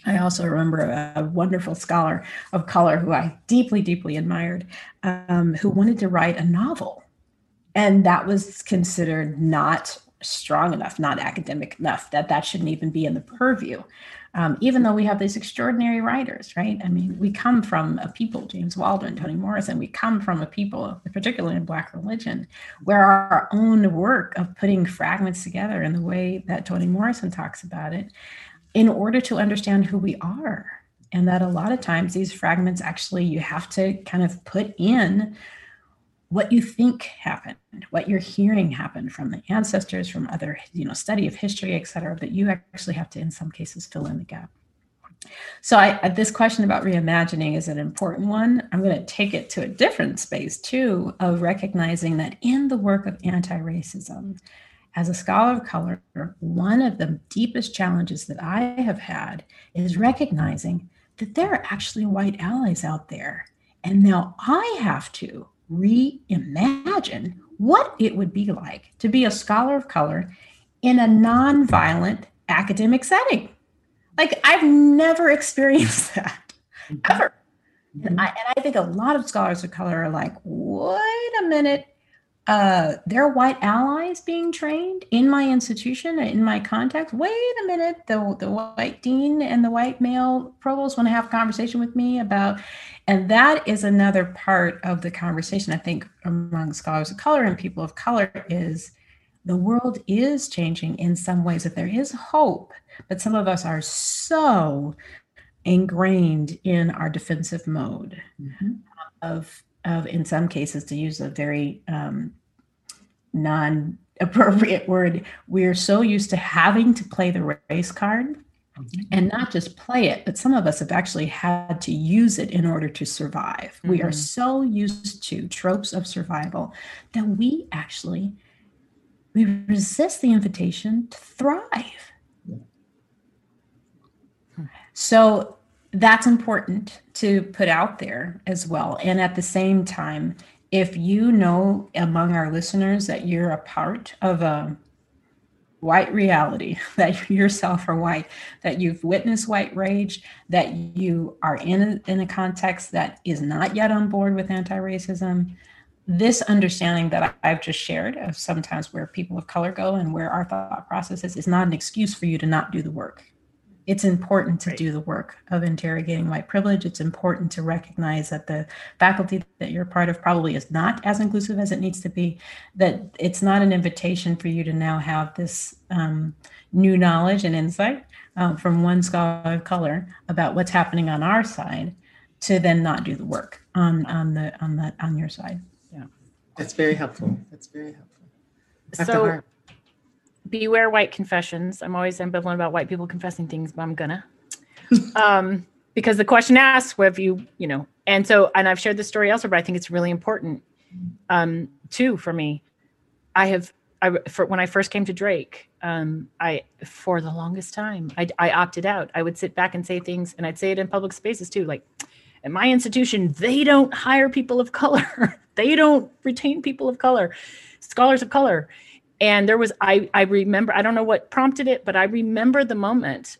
I also remember a, a wonderful scholar of color who I deeply, deeply admired, um, who wanted to write a novel. And that was considered not strong enough, not academic enough, that that shouldn't even be in the purview um, even though we have these extraordinary writers, right? I mean, we come from a people, James Baldwin, Toni Morrison, we come from a people, particularly in Black religion, where our own work of putting fragments together in the way that Toni Morrison talks about it, in order to understand who we are. And that a lot of times these fragments actually you have to kind of put in what you think happened, what you're hearing happened from the ancestors, from other, you know, study of history, et cetera, but you actually have to, in some cases, fill in the gap. So I, uh, this question about reimagining is an important one. I'm going to take it to a different space too, of recognizing that in the work of anti-racism, as a scholar of color, one of the deepest challenges that I have had is recognizing that there are actually white allies out there. And now I have to reimagine what it would be like to be a scholar of color in a nonviolent academic setting. Like I've never <laughs> experienced that mm-hmm. ever. Mm-hmm. And, I, and I think a lot of scholars of color are like, wait a minute, uh, there are white allies being trained in my institution, in my context. Wait a minute, the, the white dean and the white male provost want to have a conversation with me about and that is another part of the conversation, I think, among scholars of color and people of color is the world is changing in some ways, that there is hope, but some of us are so ingrained in our defensive mode mm-hmm. of, of, in some cases, to use a very um, non appropriate <laughs> word, we're so used to having to play the race card Mm-hmm. and not just play it, but some of us have actually had to use it in order to survive. Mm-hmm. We are mm-hmm. so used to tropes of survival that we actually we resist the invitation to thrive. So that's important to put out there as well. And at the same time, if you know among our listeners that you're a part of a white reality <laughs> that you yourself are white that you've witnessed white rage that you are in a, in a context that is not yet on board with anti-racism this understanding that i've just shared of sometimes where people of color go and where our thought process is is not an excuse for you to not do the work it's important to right. do the work of interrogating white privilege. It's important to recognize that the faculty that you're part of probably is not as inclusive as it needs to be, that it's not an invitation for you to now have this um, new knowledge and insight um, from one scholar of color about what's happening on our side to then not do the work on, on the on the on your side. Yeah. That's very helpful. That's very helpful. Dr. So Hart beware white confessions. I'm always ambivalent about white people confessing things, but I'm gonna. <laughs> um, because the question asks, "Have you, you know?" And so, and I've shared this story elsewhere, but I think it's really important um, too for me. I have, I for when I first came to Drake, um, I for the longest time I, I opted out. I would sit back and say things, and I'd say it in public spaces too, like at my institution, they don't hire people of color. <laughs> they don't retain people of color, scholars of color. And there was, I, I remember, I don't know what prompted it, but I remember the moment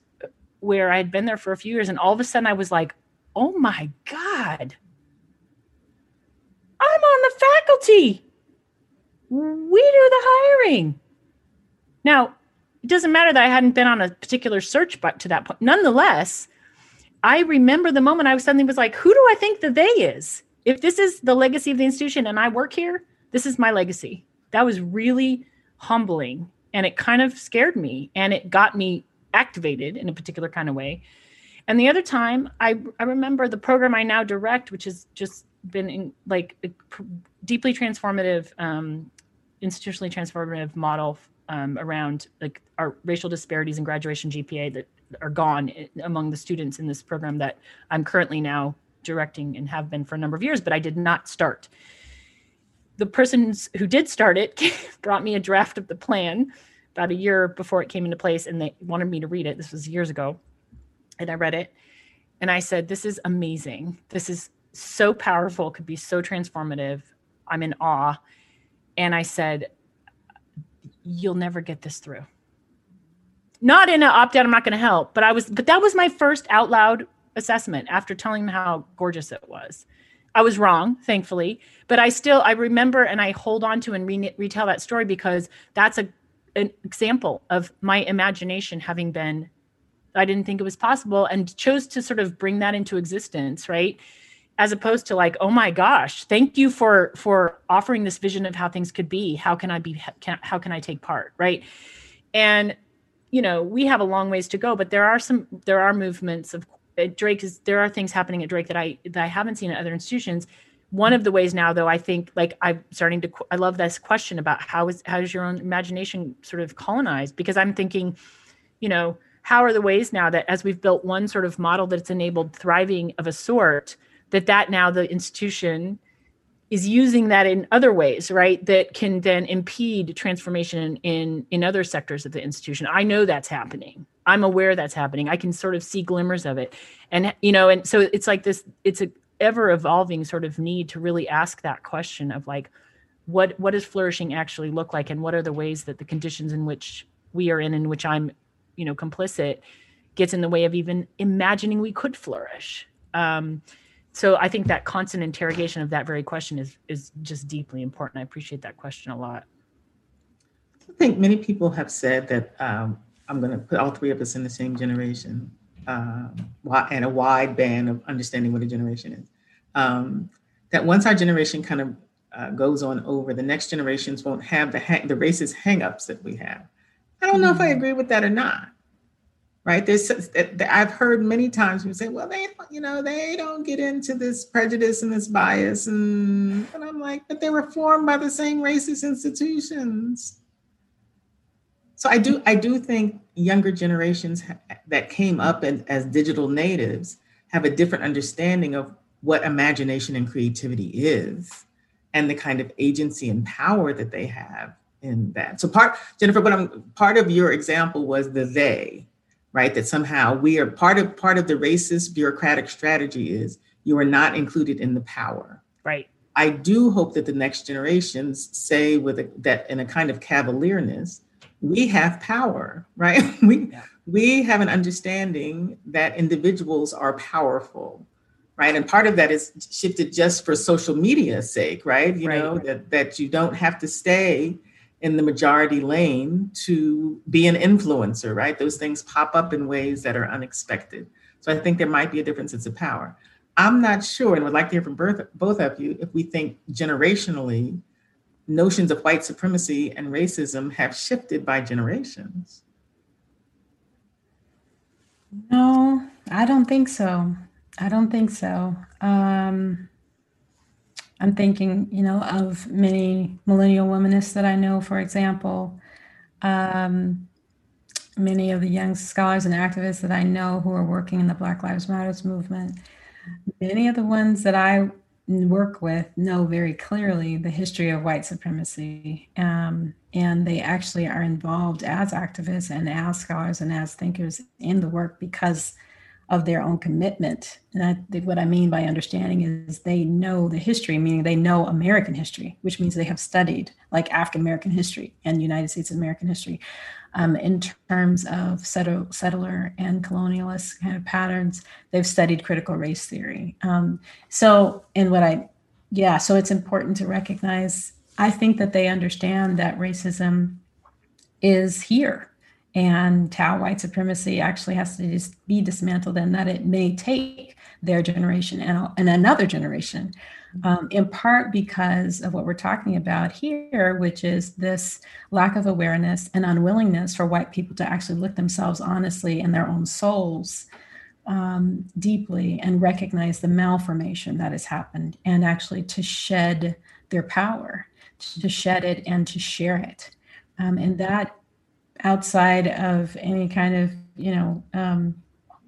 where I had been there for a few years. And all of a sudden I was like, oh my God, I'm on the faculty. We do the hiring. Now, it doesn't matter that I hadn't been on a particular search but to that point. Nonetheless, I remember the moment I suddenly was like, who do I think the they is? If this is the legacy of the institution and I work here, this is my legacy. That was really humbling and it kind of scared me and it got me activated in a particular kind of way. And the other time, I, I remember the program I now direct, which has just been in, like a deeply transformative, um, institutionally transformative model um, around like our racial disparities in graduation GPA that are gone among the students in this program that I'm currently now directing and have been for a number of years, but I did not start. The persons who did start it <laughs> brought me a draft of the plan about a year before it came into place, and they wanted me to read it. This was years ago. And I read it, and I said, This is amazing. This is so powerful, could be so transformative. I'm in awe. And I said, You'll never get this through not in an opt out i'm not going to help but i was but that was my first out loud assessment after telling them how gorgeous it was i was wrong thankfully but i still i remember and i hold on to and re- retell that story because that's a an example of my imagination having been i didn't think it was possible and chose to sort of bring that into existence right? As opposed to like oh my gosh thank you for for offering this vision of how things could be. How can i be can, how can i take part? Right? And you know we have a long ways to go but there are some there are movements of drake is there are things happening at drake that i that i haven't seen at other institutions. One of the ways now though i think like i'm starting to i love this question about how is how is your own imagination sort of colonized because i'm thinking you know how are the ways now that as we've built one sort of model that's enabled thriving of a sort that that now the institution is using that in other ways right? That can then impede transformation in in other sectors of the institution. I know that's happening i'm aware that's happening i can sort of see glimmers of it and you know and so it's like this it's a ever evolving sort of need to really ask that question of like what what does flourishing actually look like and what are the ways that the conditions in which we are in in which i'm you know complicit gets in the way of even imagining we could flourish um, so I think that constant interrogation of that very question is is just deeply important. I appreciate that question a lot. I think many people have said that um, I'm going to put all three of us in the same generation uh, and a wide band of understanding what a generation is. Um, that once our generation kind of uh, goes on over, the next generations won't have the hang- the racist hangups that we have. I don't know if I mm-hmm. agree with that or not right? There's I've heard many times people say, well, they don't, you know they don't get into this prejudice and this bias, and, and I'm like, but they were formed by the same racist institutions. So I do I do think younger generations that came up in, as digital natives have a different understanding of what imagination and creativity is and the kind of agency and power that they have in that. So part Jennifer, but I'm part of your example was the they, right? That somehow we are part of part of the racist bureaucratic strategy is you are not included in the power. Right. I do hope that the next generations say with a, that in a kind of cavalierness, we have power, right? <laughs> We yeah. we have an understanding that individuals are powerful, right? And part of that is shifted just for social media's sake, right? You right. know that that you don't have to stay in the majority lane to be an influencer, right? Those things pop up in ways that are unexpected. So I think there might be a different sense of power. I'm not sure, and would like to hear from both, both of you, if we think generationally notions of white supremacy and racism have shifted by generations. No, I don't think so. I don't think so. Um, I'm thinking, you know, of many millennial womanists that I know, for example. Um, many of the young scholars and activists that I know who are working in the Black Lives Matters movement, many of the ones that I work with know very clearly the history of white supremacy. Um, and they actually are involved as activists and as scholars and as thinkers in the work because of their own commitment. And I think what I mean by understanding is they know the history, meaning they know American history, which means they have studied like African American history and United States American history um, in terms of settle, settler and colonialist kind of patterns. They've studied critical race theory. Um, so, and what I, yeah, so it's important to recognize, I think that they understand that racism is here and how white supremacy actually has to just be dismantled and that it may take their generation and, and another generation um, in part because of what we're talking about here which is this lack of awareness and unwillingness for white people to actually look themselves honestly in their own souls um, deeply and recognize the malformation that has happened and actually to shed their power to shed it and to share it um, and that outside of any kind of, you know, um,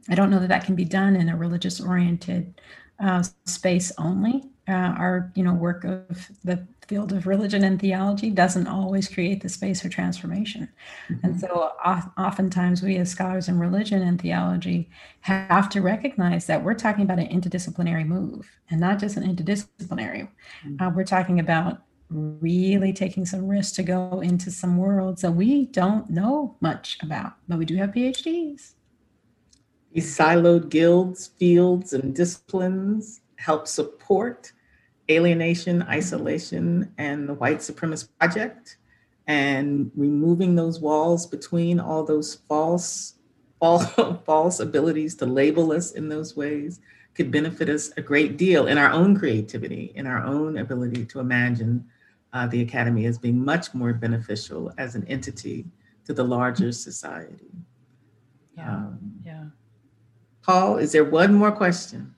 I don't know that that can be done in a religious oriented uh, space only. Uh, our, you know, work of the field of religion and theology doesn't always create the space for transformation. Mm-hmm. And so oftentimes we as scholars in religion and theology have to recognize that we're talking about an interdisciplinary move and not just an interdisciplinary. Mm-hmm. Uh, we're talking about really taking some risks to go into some worlds that we don't know much about, but we do have PhDs. These siloed guilds, fields, and disciplines help support alienation, isolation, and the white supremacist project, and removing those walls between all those false, false, <laughs> false abilities to label us in those ways could benefit us a great deal in our own creativity, in our own ability to imagine uh, the Academy as being much more beneficial as an entity to the larger society. Yeah. Um, yeah. Paul, is there one more question?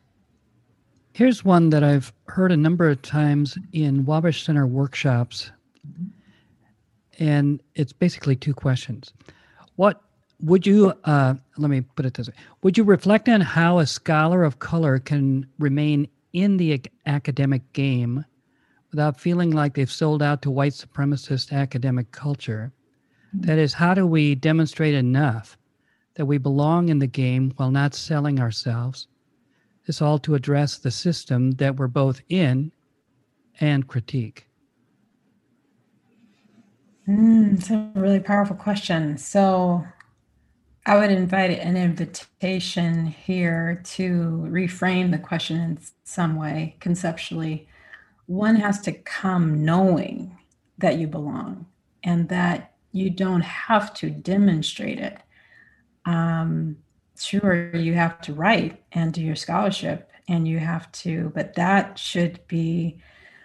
Here's one that I've heard a number of times in Wabash Center workshops. And it's basically two questions. What would you, uh, let me put it this way Would you reflect on how a scholar of color can remain in the academic game without feeling like they've sold out to white supremacist academic culture. That is, how do we demonstrate enough that we belong in the game while not selling ourselves? This all to address the system that we're both in and critique. Mm, it's a really powerful question. So, I would invite an invitation here to reframe the question in some way conceptually one has to come knowing that you belong and that you don't have to demonstrate it. Um, sure, you have to write and do your scholarship, and you have to, but that should be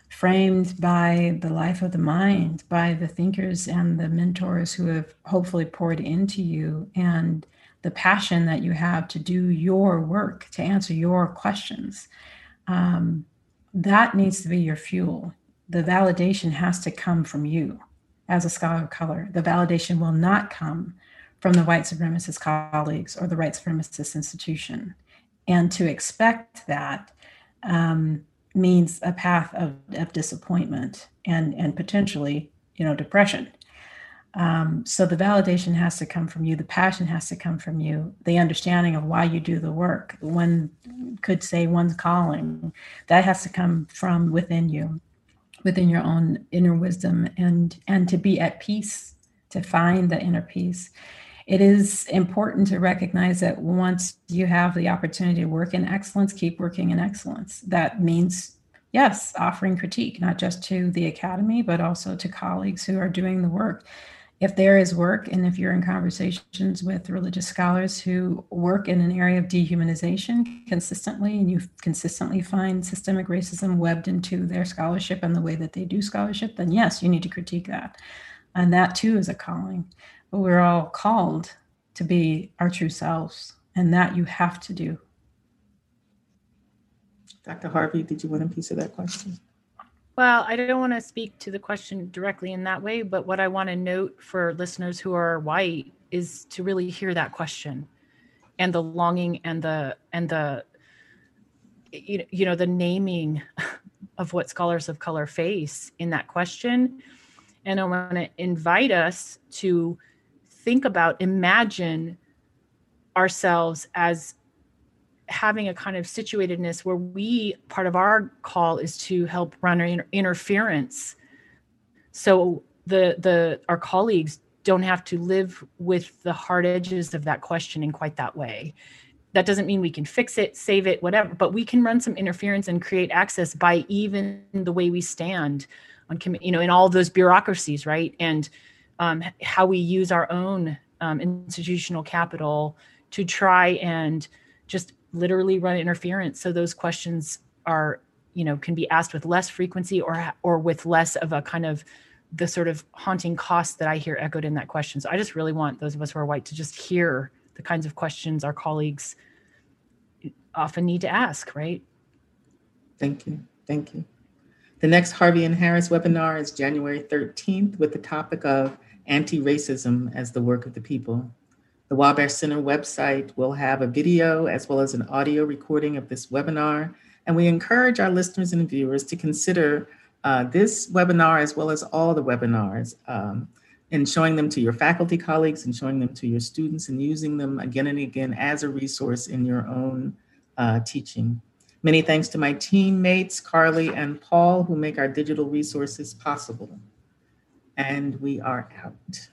framed by the life of the mind, by the thinkers and the mentors who have hopefully poured into you, and the passion that you have to do your work, to answer your questions. Um, that needs to be your fuel. The validation has to come from you as a scholar of color. The validation will not come from the white supremacist colleagues or the white supremacist institution. And to expect that um, means a path of, of disappointment and, and potentially, you know, depression. Um, so the validation has to come from you. The passion has to come from you. The understanding of why you do the work. One could say one's calling. That has to come from within you, within your own inner wisdom, and and to be at peace, to find the inner peace. It is important to recognize that once you have the opportunity to work in excellence, keep working in excellence. That means yes, offering critique, not just to the academy, but also to colleagues who are doing the work. If there is work and if you're in conversations with religious scholars who work in an area of dehumanization consistently and you consistently find systemic racism webbed into their scholarship and the way that they do scholarship then yes you need to critique that. And that too is a calling but we're all called to be our true selves and that you have to do. Dr harvey did you want a piece of that question? Well, I don't want to speak to the question directly in that way, but what I want to note for listeners who are white is to really hear that question and the longing and the and the you know the naming of what scholars of color face in that question. And i want to invite us to think about imagine ourselves as having a kind of situatedness where we part of our call is to help run inter- interference. So the the our colleagues don't have to live with the hard edges of that question in quite that way. That doesn't mean we can fix it save it whatever but we can run some interference and create access by even the way we stand on you know in all those bureaucracies right? And um, how we use our own um, institutional capital to try and just literally run interference. So those questions are you know can be asked with less frequency or or with less of a kind of the sort of haunting cost that i hear echoed in that question. So i just really want those of us who are white to just hear the kinds of questions our colleagues often need to ask right? Thank you. Thank you. The next harvey and harris webinar is january 13th with the topic of anti-racism as the work of the people the Wabash Center website will have a video as well as an audio recording of this webinar. And we encourage our listeners and viewers to consider uh, this webinar as well as all the webinars um, and showing them to your faculty colleagues and showing them to your students and using them again and again as a resource in your own uh, teaching. Many thanks to my teammates, Carly and Paul, who make our digital resources possible. And we are out.